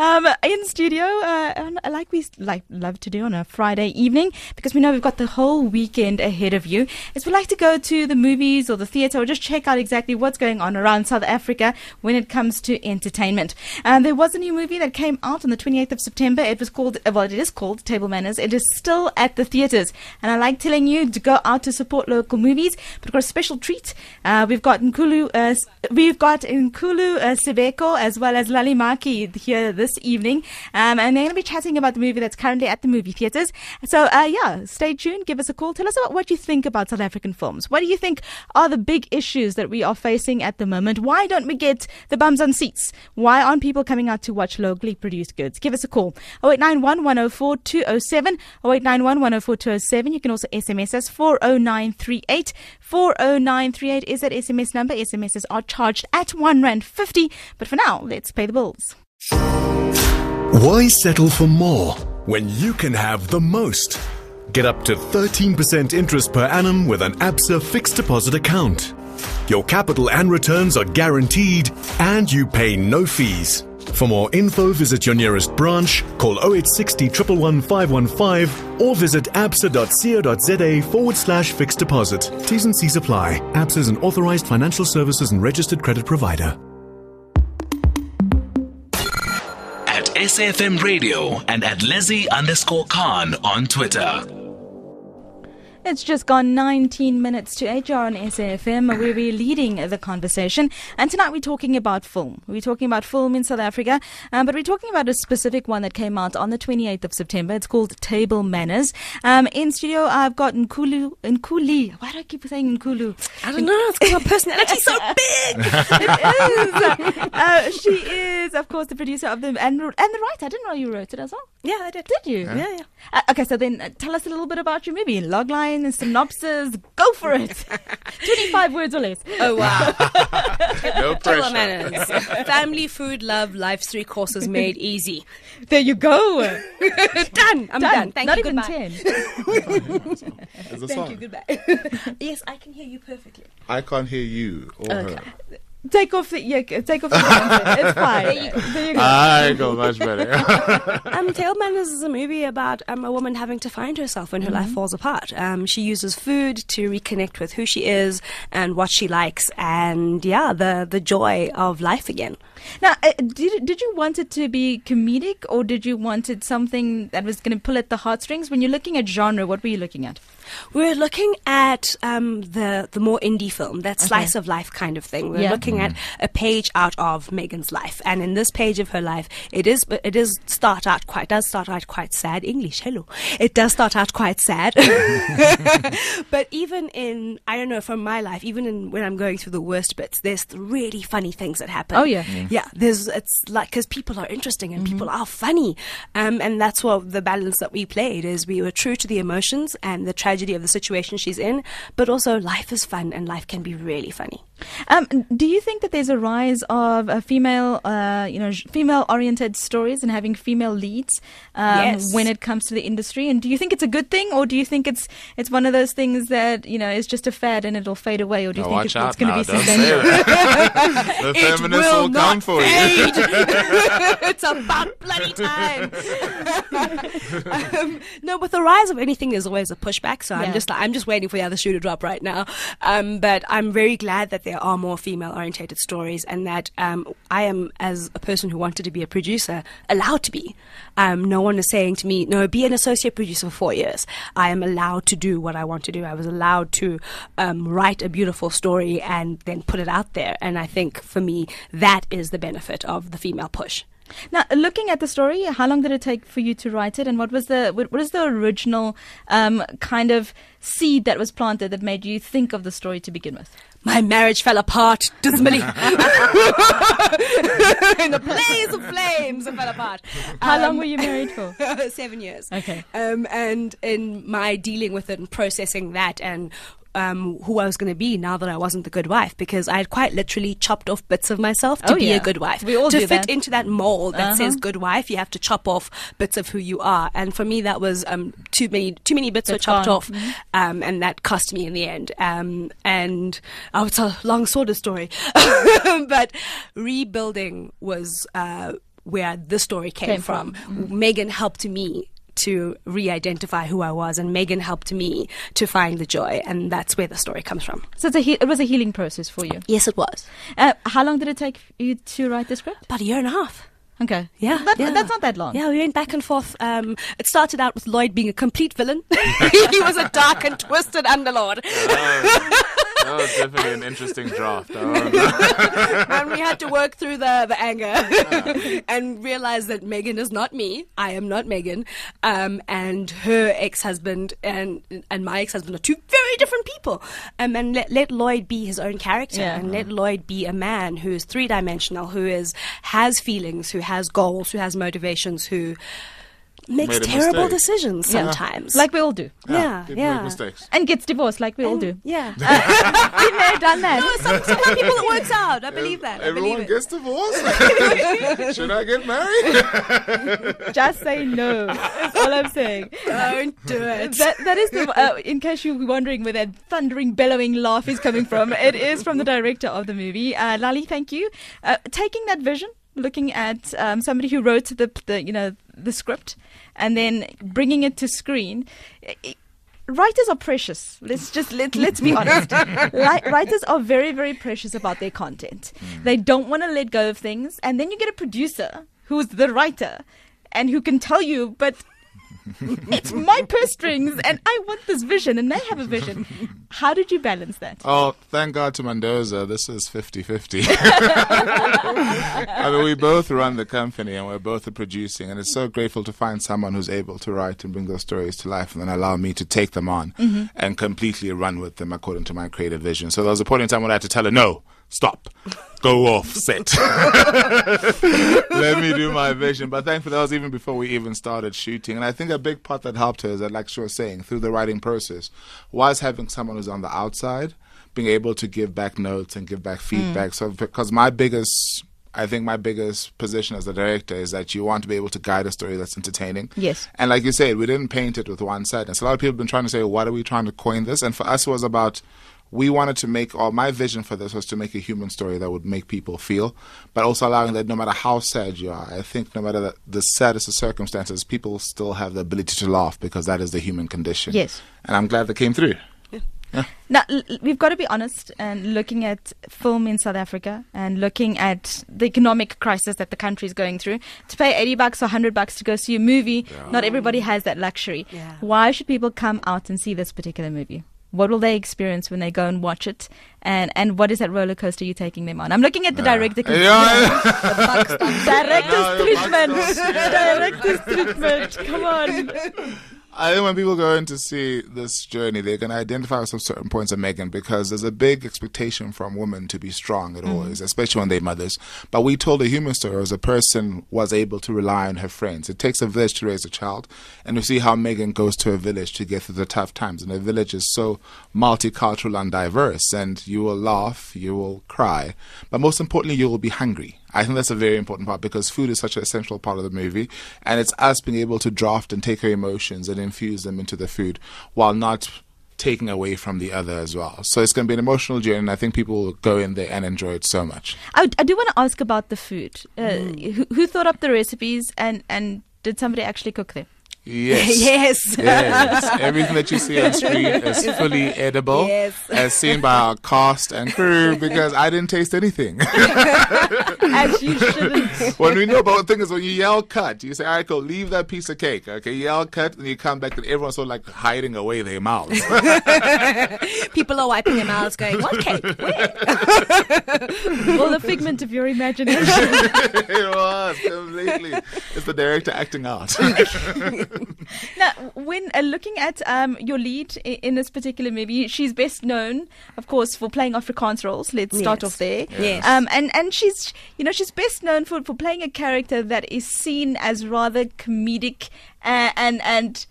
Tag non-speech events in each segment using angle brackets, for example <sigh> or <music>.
Um, in studio, uh, like we like love to do on a Friday evening, because we know we've got the whole weekend ahead of you, is we like to go to the movies or the theatre or just check out exactly what's going on around South Africa when it comes to entertainment. Um, there was a new movie that came out on the 28th of September. It was called, well, it is called Table Manners. It is still at the theatres, and I like telling you to go out to support local movies. But we've got a special treat. Uh, we've got Nkulu, uh, we've got Nkulu uh, Sibeko as well as Leli Maki here this evening. Um, and they're going to be chatting about the movie that's currently at the movie theatres. So, uh, yeah, stay tuned. Give us a call. Tell us about what you think about South African films. What do you think are the big issues that we are facing at the moment? Why don't we get the bums on seats? Why aren't people coming out to watch locally produced goods? Give us a call. 0891 104 207. 0891 104 207. You can also SMS us 40938. 40938 is that SMS number. SMSs are charged at 1 Rand 50. But for now, let's pay the bills. Why settle for more when you can have the most? Get up to 13% interest per annum with an ABSA fixed deposit account. Your capital and returns are guaranteed and you pay no fees. For more info, visit your nearest branch, call 0860 111 515 or visit absa.co.za forward slash fixed deposit. T's and C's apply. ABSA is an authorized financial services and registered credit provider. SAFM Radio and at Lizzie underscore Khan on Twitter. It's just gone 19 minutes to HR on SAFM where we're leading the conversation. And tonight we're talking about film. We're talking about film in South Africa, um, but we're talking about a specific one that came out on the 28th of September. It's called Table Manners. Um, in studio, I've got Nkulu, Nkuli. Why do I keep saying Nkulu? I don't know. It's because her personality's so <laughs> big. it is. Uh, she is, of course, the producer of the, and, and the writer. I didn't know you wrote it as well. Yeah, I did. Did you? Yeah, yeah. Uh, okay, so then uh, tell us a little bit about your movie. Logline and synopsis. Go for it. <laughs> 25 words or less. Oh, wow. <laughs> No Table pressure. manners. Family, food, love, life's three courses made easy. There you go. <laughs> done. I'm done. Thank Not you. even Goodbye. 10. Thank song. you. Goodbye. yes, I can hear you perfectly. I can't hear you or her. Take off the, yeah, take off the answer. It's <laughs> fine. There you, there you go. I go much better. <laughs> Um, Tale Manners is a movie about um, a woman having to find herself when her life falls apart. Um, she uses food to reconnect with who she is and what she likes, and yeah, the the joy of life again. Now, uh, did did you want it to be comedic or did you want it something that was going to pull at the heartstrings? When you're looking at genre, what were you looking at? We're looking at um, the the more indie film, that slice of life kind of thing. We're Yeah. looking at a page out of Megan's life, and in this page of her life, it is it is start out quite does start out quite sad. English, hello. It does start out quite sad, <laughs> <laughs> but even in I don't know from my life, even in when I'm going through the worst bits, there's really funny things that happen. Oh, yeah. yeah. There's it's like because people are interesting and people are funny, um, and that's what the balance that we played is we were true to the emotions and the tragedy of the situation she's in, but also life is fun and life can be really funny. Um, do you think that there's a rise of uh, female, uh, you know, female-oriented stories and having female leads um, Yes. when it comes to the industry? And do you think it's a good thing, or do you think it's it's one of those things that you know is just a fad and it'll fade away, or do you Oh, think watch it's, it's going to now, be don't something? say that. <laughs> the It feminists will will, not come for you. <laughs> it's about bloody time. um, no, with the rise of anything, there's always a pushback. So Yeah. I'm just like, I'm just waiting for the other shoe to drop right now. Um, but I'm very glad that there are more female-orientated stories, and that um, I am, as a person who wanted to be a producer, allowed to be. Um, no one is saying to me, "No, be an associate producer for four years." I am allowed to do what I want to do. I was allowed to um, write a beautiful story and then put it out there. And I think for me, that is the benefit of the female push. Now, looking at the story, how long did it take for you to write it, and what was the what what is the original um, kind of seed that was planted that made you think of the story to begin with? My marriage fell apart dismally. <laughs> <laughs> In the blaze of flames, it fell apart. How long Um, were you married for? <laughs> Seven years. Okay. Um, and in my dealing with it and processing that and um, who I was going to be now that I wasn't the good wife because I had quite literally chopped off bits of myself to Oh, be yeah. a good wife. We all to do fit that. into that mold that Uh-huh. says good wife, you have to chop off bits of who you are. And for me, that was um, too many too many bits were chopped gone. off, um, and that cost me in the end. Um, and oh, it's a long sort of story, <laughs> but rebuilding was. Uh, where this story came, Came from. from. Megan helped me to re-identify who I was, and Megan helped me to find the joy, and that's where the story comes from. So it's a he- it was a healing process for you. Yes, it was Uh, how long did it take you to write the script? about a year and a half. Okay. Yeah, That, yeah. That's not that long. Yeah, we went back and forth. Um, it started out with Lloyd being a complete villain. <laughs> he was a dark and twisted underlord. That was definitely an interesting draft. <laughs> And we had to work through the, the anger <laughs> and realize that Megan is not me. I am not Megan. Um, and her ex husband and and my ex husband are two very different people. Um, and let, let Lloyd be his own character Yeah. and let Lloyd be a man who is three dimensional, who is has feelings, who has goals, who has motivations, who makes Made a terrible mistake. decisions Yeah. sometimes. Like we all do. yeah, People yeah. make mistakes. And gets divorced like we all do. Yeah. <laughs> we may have done that. some, some people it works out. I believe that. I believe Everyone it. gets divorced. <laughs> Should I get married? <laughs> Just say no. That's all I'm saying. Don't do it. That, that is the, uh, in case you were wondering where that thundering, bellowing laugh is coming from, it is from the director of the movie. Uh, Lali, thank you. Uh, taking that vision, looking at um, somebody who wrote the, the, you know, the script, and then bringing it to screen. i- i- Writers are precious. Let's just let let's be honest. <laughs> Li- writers are very very precious about their content. Mm. They don't want to let go of things, and then you get a producer who's the writer, and who can tell you, but <laughs> it's my purse strings and I want this vision and they have a vision. How did you balance that? Oh, thank God to Mendoza. This is 50 50. <laughs> I mean, we both run the company and we're both producing, and it's so grateful to find someone who's able to write and bring those stories to life and then allow me to take them on mm-hmm. and completely run with them according to my creative vision. So there was a point in time when I had to tell her, no, stop, go off set. <laughs> Let me do my vision. But thankfully, that was even before we even started shooting. And I think a big part that helped her is that, like she was saying, through the writing process, was having someone who's on the outside, being able to give back notes and give back mm. feedback. So, because my biggest I think my biggest position as a director is that you want to be able to guide a story that's entertaining. Yes. And like you said, we didn't paint it with one side. And so a lot of people have been trying to say, what are we trying to coin this? And for us, it was about we wanted to make, or my vision for this was to make a human story that would make people feel, but also allowing that no matter how sad you are, I think no matter the, the saddest of circumstances, people still have the ability to laugh because that is the human condition. Yes. And I'm glad that came through. Now, l- l- we've got to be honest and looking at film in South Africa and looking at the economic crisis that the country is going through. To pay 80 bucks or 100 bucks to go see a movie, not everybody has that luxury. Yeah. Why should people come out and see this particular movie? What will they experience when they go and watch it? And and what is that roller coaster you're taking them on? I'm looking at the director. <laughs> Yeah. <laughs> Director's No, the treatment. Director's treatment. Come on. <laughs> I think when people go in to see this journey, they're going to identify with some certain points of Megan because there's a big expectation from women to be strong at always, mm-hmm. especially when they're mothers. But we told a human story as a person was able to rely on her friends. It takes a village to raise a child, and we see how Megan goes to a village to get through the tough times. And the village is so multicultural and diverse, and you will laugh, you will cry, but most importantly, you will be hungry. I think that's a very important part because food is such an essential part of the movie, and it's us being able to draft and take our emotions and infuse them into the food while not taking away from the other as well. So it's going to be an emotional journey, and I think people will go in there and enjoy it so much. I, I do want to ask about the food. Uh, who, who thought up the recipes and, and did somebody actually cook them? Yes. <laughs> yes. Yes, everything that you see on screen <laughs> is fully edible, Yes. as seen by our cast and crew. Because I didn't taste anything. <laughs> As you shouldn't. when we know, thing is, when you yell cut, you say, "All right, go leave that piece of cake." Okay, yell cut, and you come back, and everyone's sort of like hiding away their mouths. People are wiping their mouths going, what cake? Where? well, the figment of your imagination. it was completely. It's the director acting out. <laughs> now, when uh, looking at um, your lead i- in this particular movie, she's best known, of course, for playing Afrikaans roles. Let's start Yes. off there. Yes. Um, and and she's you know she's best known for for playing a character that is seen as rather comedic uh, and and.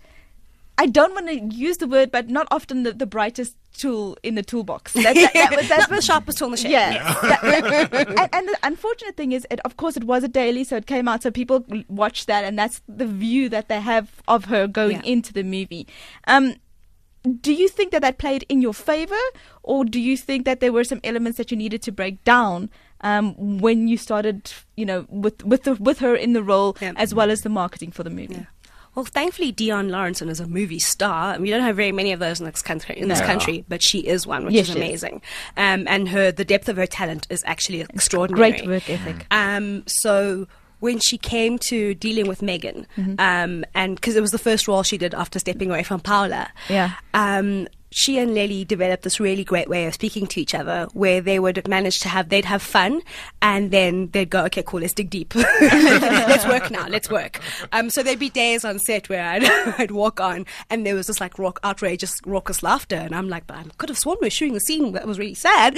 I don't want to use the word, but not often the, the brightest tool in the toolbox. That, that, that, was- that's <laughs> Not the sharpest tool in the shed. Yeah. That- that- <laughs> and, and the unfortunate thing is, it, of course, it was a daily, so it came out, so people watched that, and that's the view that they have of her going Yeah. into the movie. Um, do you think that that played in your favor, or do you think that there were some elements that you needed to break down um, when you started, you know, with with the, with her in the role Yeah. as well as the marketing for the movie? Well, thankfully, Diaan Lawrenson is a movie star, and we don't have very many of those in this country. In this No. country, but she is one, which Yes, is. amazing. Um, and her the depth of her talent is actually extraordinary. Great work ethic. Um, so when she came to dealing with Megan, Mm-hmm. um, and because it was the first role she did after stepping away from Paula, Yeah. um, she and Lily developed this really great way of speaking to each other, where they would manage to have they'd have fun, and then they'd go, okay, cool, let's dig deep, <laughs> let's work now, let's work. Um, so there'd be days on set where I'd, <laughs> I'd walk on, and there was this like rock, outrageous, raucous laughter, and I'm like, but I could have sworn we were shooting a scene that was really sad,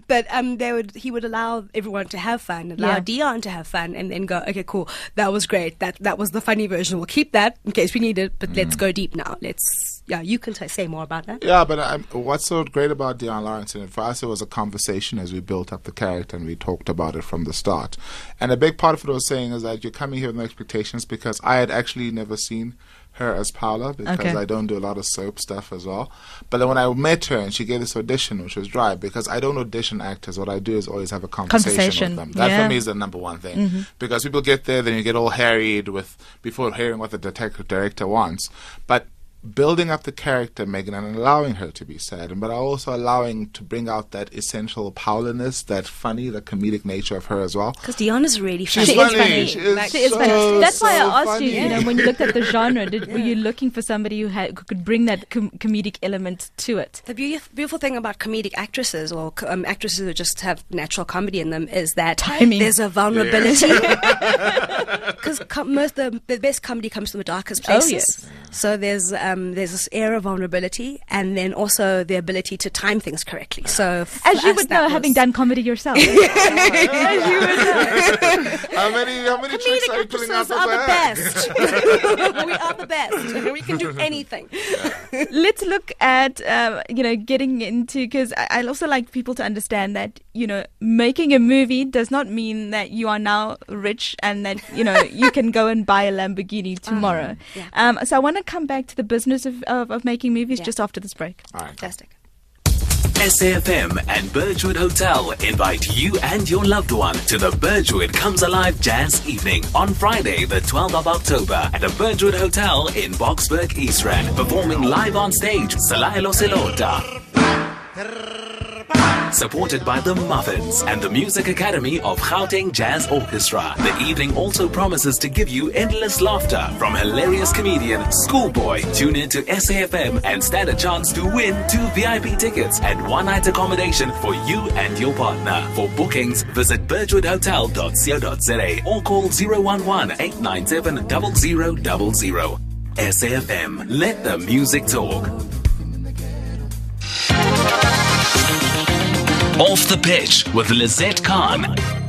<laughs> but um, they would he would allow everyone to have fun, allow Yeah. Diaan to have fun, and then go, okay, cool, that was great, that that was the funny version. We'll keep that in case we need it, but let's go deep now. Let's yeah, you can t- say more about that. Yeah, but um, what's so great about Diaan Lawrence, and for us, it was a conversation as we built up the character and we talked about it from the start. And a big part of what I was saying is that you're coming here with no expectations because I had actually never seen her as Paula because Okay. I don't do a lot of soap stuff as well. But then when I met her and she gave this audition, which was dry, because I don't audition actors. What I do is always have a conversation, Conversation, with them. That yeah. for me is the number one thing because people get there, then you get all harried with before hearing what the detective director wants, but building up the character Megan and allowing her to be sad, but also allowing to bring out that essential Pauliness, that funny, the comedic nature of her as well. Because Diaan is really She's funny. She is funny. funny. She is Like, She is so, funny. That's why I asked funny. you. You know, when you looked at the <laughs> genre, did, were you looking for somebody who had, who could bring that com- comedic element to it? The beautiful, beautiful thing about comedic actresses or um, actresses who just have natural comedy in them is that Timing. there's a vulnerability. Because <laughs> com- most the, the best comedy comes from the darkest places. Oh, places. yes. So there's um, there's this air of vulnerability, and then also the ability to time things correctly. So As you us, would that know, having done comedy yourself. <laughs> as you would know. How many, how many tricks are you pulling out of are the the best. <laughs> we are the best. We can do anything. Let's look at um, you know getting into because I, I also like people to understand that you know making a movie does not mean that you are now rich and that you know you can go and buy a Lamborghini <laughs> tomorrow. yeah. Um, so I want to come back to the business of, of, of making movies Yeah. just after this break. All right. Fantastic. SAFM and Birchwood Hotel invite you and your loved one to the Birchwood Comes Alive Jazz Evening on Friday, the 12th of October at the Birchwood Hotel in Boksburg, East Rand. Performing live on stage, Selaelo Selota. Supported by the Muffins and the Music Academy of Gauteng Jazz Orchestra. The evening also promises to give you endless laughter from hilarious comedian Schoolboy. Tune in to SAFM and stand a chance to win two VIP tickets and one night accommodation for you and your partner. For bookings, visit birchwoodhotel.co.za or call 011 897 0000. SAFM, let the music talk. Off the pitch with Lizette Khan.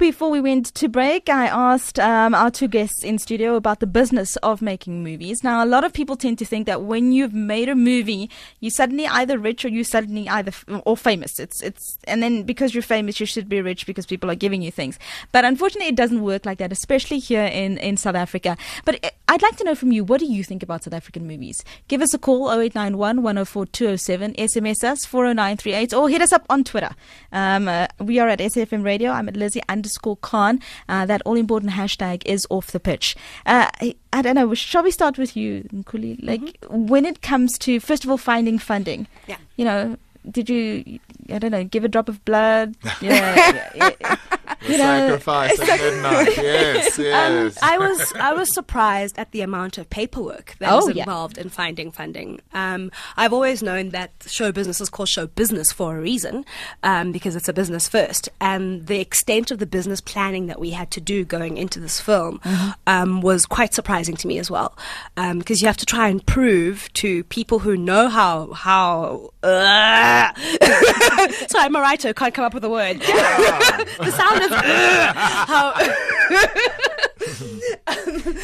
Before we went to break, I asked um, our two guests in studio about the business of making movies. Now, a lot of people tend to think that when you've made a movie, you suddenly either rich or you suddenly either f- or famous. It's it's and then because you're famous, you should be rich because people are giving you things. But unfortunately, it doesn't work like that, especially here in in South Africa. But uh, I'd like to know from you, what do you think about South African movies? Give us a call 0891 104 207, SMS us 40938, or hit us up on Twitter. Um, uh, we are at SFM Radio. I'm at Lizzie underscore Khan. Uh, that all important hashtag is off the pitch. Uh, I, I don't know. Shall we start with you, Nkuli? Like, when it comes to, first of all, finding funding, Yeah. you know, did you, I don't know, give a drop of blood? <laughs> Yeah. yeah, yeah. The You know, sacrifice at midnight. <laughs> Yes, yes. I was I was surprised at the amount of paperwork that Oh, was yeah. involved in finding funding. Um, I've always known that show business is called show business for a reason, um, because it's a business first. And the extent of the business planning that we had to do going into this film Mm-hmm. um, was quite surprising to me as well, because you have to try and prove to people who know how how. Uh, <laughs> sorry, I'm a writer, can't come up with a word. <laughs> the sound is how.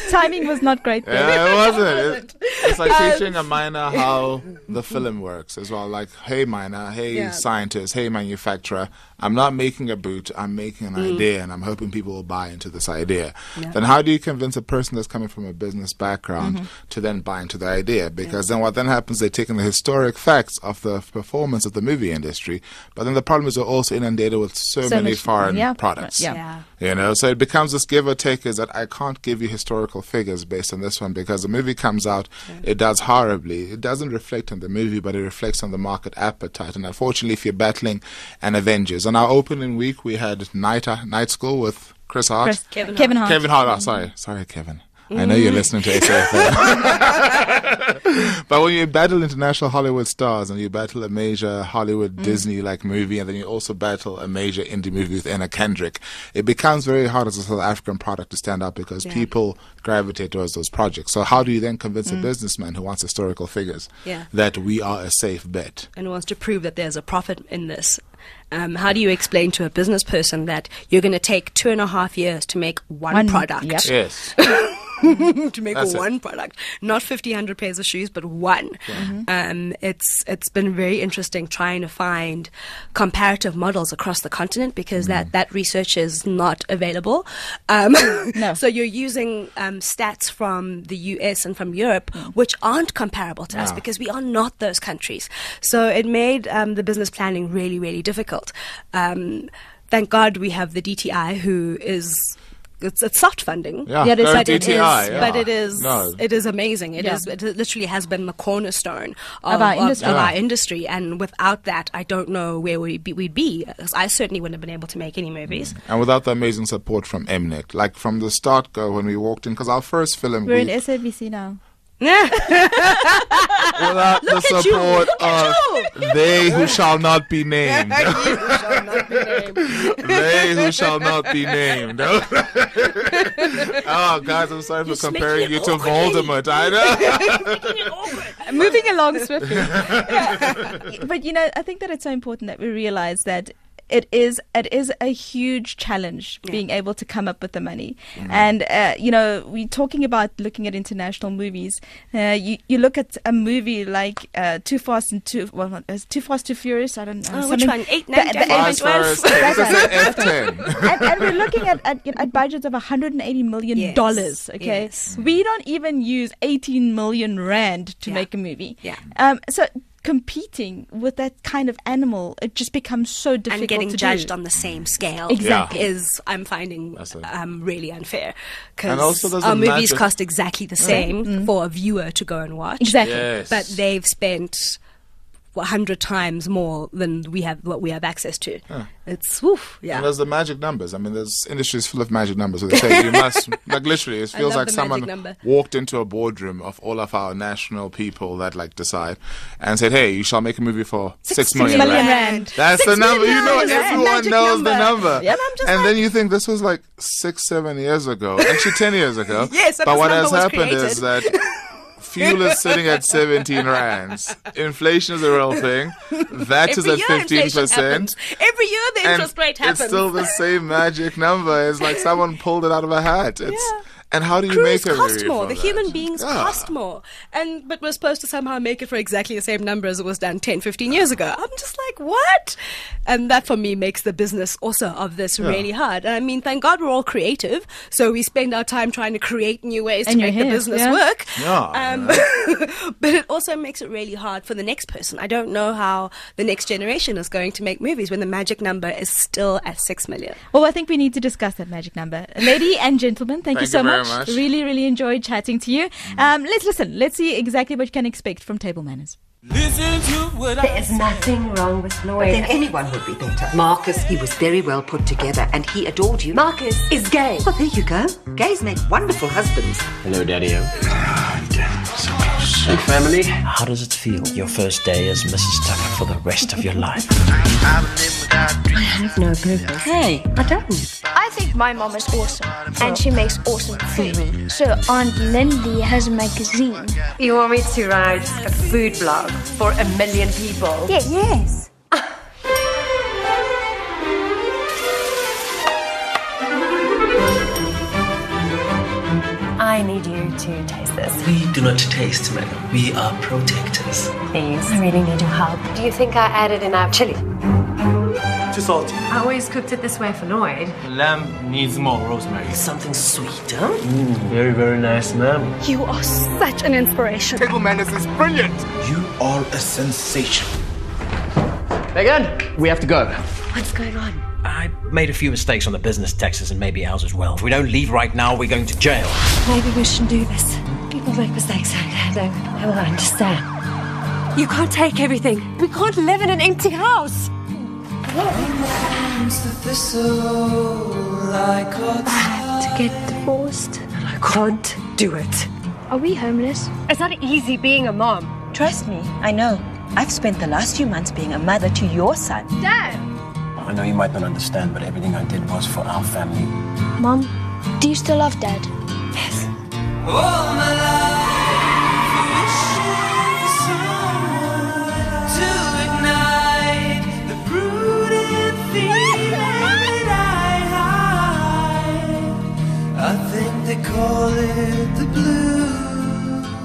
timing was not great yeah, it wasn't. It, <laughs> It's like teaching a miner how the film <laughs> works as well. Like, hey, miner, hey, Yeah. scientist, hey, manufacturer, I'm not making a boot, I'm making an Mm. idea, and I'm hoping people will buy into this idea. Then, how do you convince a person that's coming from a business background Mm-hmm. to then buy into the idea? Because then what then happens, they take in the historic facts of the performance of the movie industry, but then the problem is we're also inundated with so, So many much- foreign yeah, products. yeah. Yeah. You know, so it becomes this give or take is that I can't give you historical figures based on this one because the movie comes out, it does horribly. It doesn't reflect on the movie, but it reflects on the market appetite. And unfortunately, if you're battling an Avengers, on our opening week, we had Night, uh, Night School with Chris Hart. Chris- Kevin Hart. Kevin Hart. Kevin Hart, oh, sorry, sorry, Kevin. I know you're listening to SAFM. <laughs> but when you battle international Hollywood stars and you battle a major Hollywood Disney like movie and then you also battle a major indie movie with Anna Kendrick, it becomes very hard as a South African product to stand out because Yeah. people gravitate towards those projects. So how do you then convince a businessman who wants historical figures Yeah. that we are a safe bet? and wants to prove that there's a profit in this. Um, how do you explain to a business person that you're going to take two and a half years to make one, One- product? yep. Yes. <laughs> <laughs> to make That's it. one product, not 50, 100 pairs of shoes, but one. Um, it's it's been very interesting trying to find comparative models across the continent because Mm. that that research is not available. Um, No. <laughs> So you're using um, stats from the US and from Europe, which aren't comparable to us because we are not those countries. So it made um, the business planning really, really difficult. Um, thank God we have the DTI, who is. It's, it's soft funding, Yeah, Yeah, there's go but it is, yeah. but it is no. it is amazing. It Yeah. is, it literally has been the cornerstone of, Of our industry. of our industry. And without that, I don't know where we'd be. We'd be. 'Cause I certainly wouldn't have been able to make any movies. Mm. and without the amazing support from Mnet, like from the start go when we walked in, because our first film, We're we, in SABC now. Without the support of they who <laughs> shall not be named. they who shall not be named. <laughs> oh, guys, I'm sorry for You're comparing you to awkward. Voldemort. I know. <laughs> moving along swiftly. Yeah. But you know, I think that it's so important that we realize that it is it is a huge challenge being able to come up with the money. And uh, you know, we're talking about looking at international movies. Uh, you you look at a movie like uh, Too Fast and Too well, not- uh, Too Fast Too Furious. I don't know. Oh, which one? Eight, the- nine, the ten, eight- eleven, Fast twelve? Furious 10. That's It's right. a F10. and, and we're looking at, at, you know, at budgets of 180 million Yes. dollars. Okay, Yes. we don't even use 18 million rand to Yeah. make a movie. Yeah. Um. So competing with that kind of animal, it just becomes so difficult and getting to judged do. on the same scale Exactly. is I'm finding um, really unfair because our movies magic- cost exactly the same for a viewer to go and watch. exactly. Yes. but they've spent a hundred times more than we have what we have access to. It's woof, yeah. And there's the magic numbers. I mean, there's industries full of magic numbers. So they say you must, <laughs> like literally, it feels like someone number. walked into a boardroom of all of our national people that like decide and said, "Hey, you shall make a movie for six million, million rand." rand. That's Six the number. You know, everyone knows the number. number. Yep. And and like- then you think this was like six, seven years ago, actually ten years ago. <laughs> Yes, but what has happened is that. <laughs> Fuel is sitting at 17 rands. Inflation is a real thing. That is at 15%. Every year the interest rate happens. It's still the same magic number. It's like someone pulled it out of a hat. It's, Yeah. And how do you Crews make a cost more. The that? human beings Yeah. cost more. And but we're supposed to somehow make it for exactly the same number as it was done 10, 15 years ago. I'm just like, what? And that for me makes the business also of this really hard. And I mean, thank God we're all creative. So we spend our time trying to create new ways to In your make the business yeah. work. Yeah, Um, <laughs> but it also makes it really hard for the next person. I don't know how the next generation is going to make movies when the magic number is still at 6 million. Well, I think we need to discuss that magic number. Lady and gentlemen, thank, you so you very much. much. Really, really enjoyed chatting to you. Um, let's listen. Let's see exactly what you can expect from Table Manners. Listen to what There I is nothing wrong with Lloyd. Then anyone would be better. Marcus, he was very well put together and he adored you. Marcus is gay. Well, there you go. Gays make wonderful husbands. Hello, Daddy. And family, how does it feel? Your first day as Mrs. Tucker for the rest of your life. I have no purpose. Hey, I don't. I think my mom is awesome, and she makes awesome food. So Aunt Lindy has a magazine. You want me to write a food blog for a million people? Yes. Yes. I I need you to taste this. We do not taste, madam. We are protectors. Please. I really need your help. Do you think I added enough chili? Too salty. I always cooked it this way for Lloyd. Lamb needs more rosemary. Something sweeter? Mm, very, very nice, ma'am. You are such an inspiration. Table manners is brilliant. You are a sensation. Megan, we have to go. What's going on? I made a few mistakes on the business taxes and maybe ours as well. If we don't leave right now, we're going to jail. Maybe we shouldn't do this. People make mistakes and they will understand. You can't take everything. We can't live in an empty house. I have to get divorced. I can't do it. Are we homeless? It's not easy being a mom. Trust me, I know. I've spent the last few months being a mother to your son. Dad! I know you might not understand, but everything I did was for our family. Mom, do you still love Dad? Yes. Oh,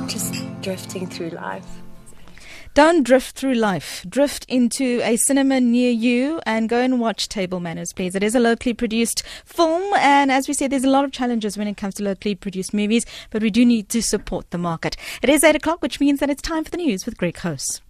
Just drifting through life. Don't drift through life. Drift into a cinema near you and go and watch Table Manners, please. It is a locally produced film, and as we said, there's a lot of challenges when it comes to locally produced movies, but we do need to support the market. It is 8 o'clock, which means that it's time for the news with Greg Host.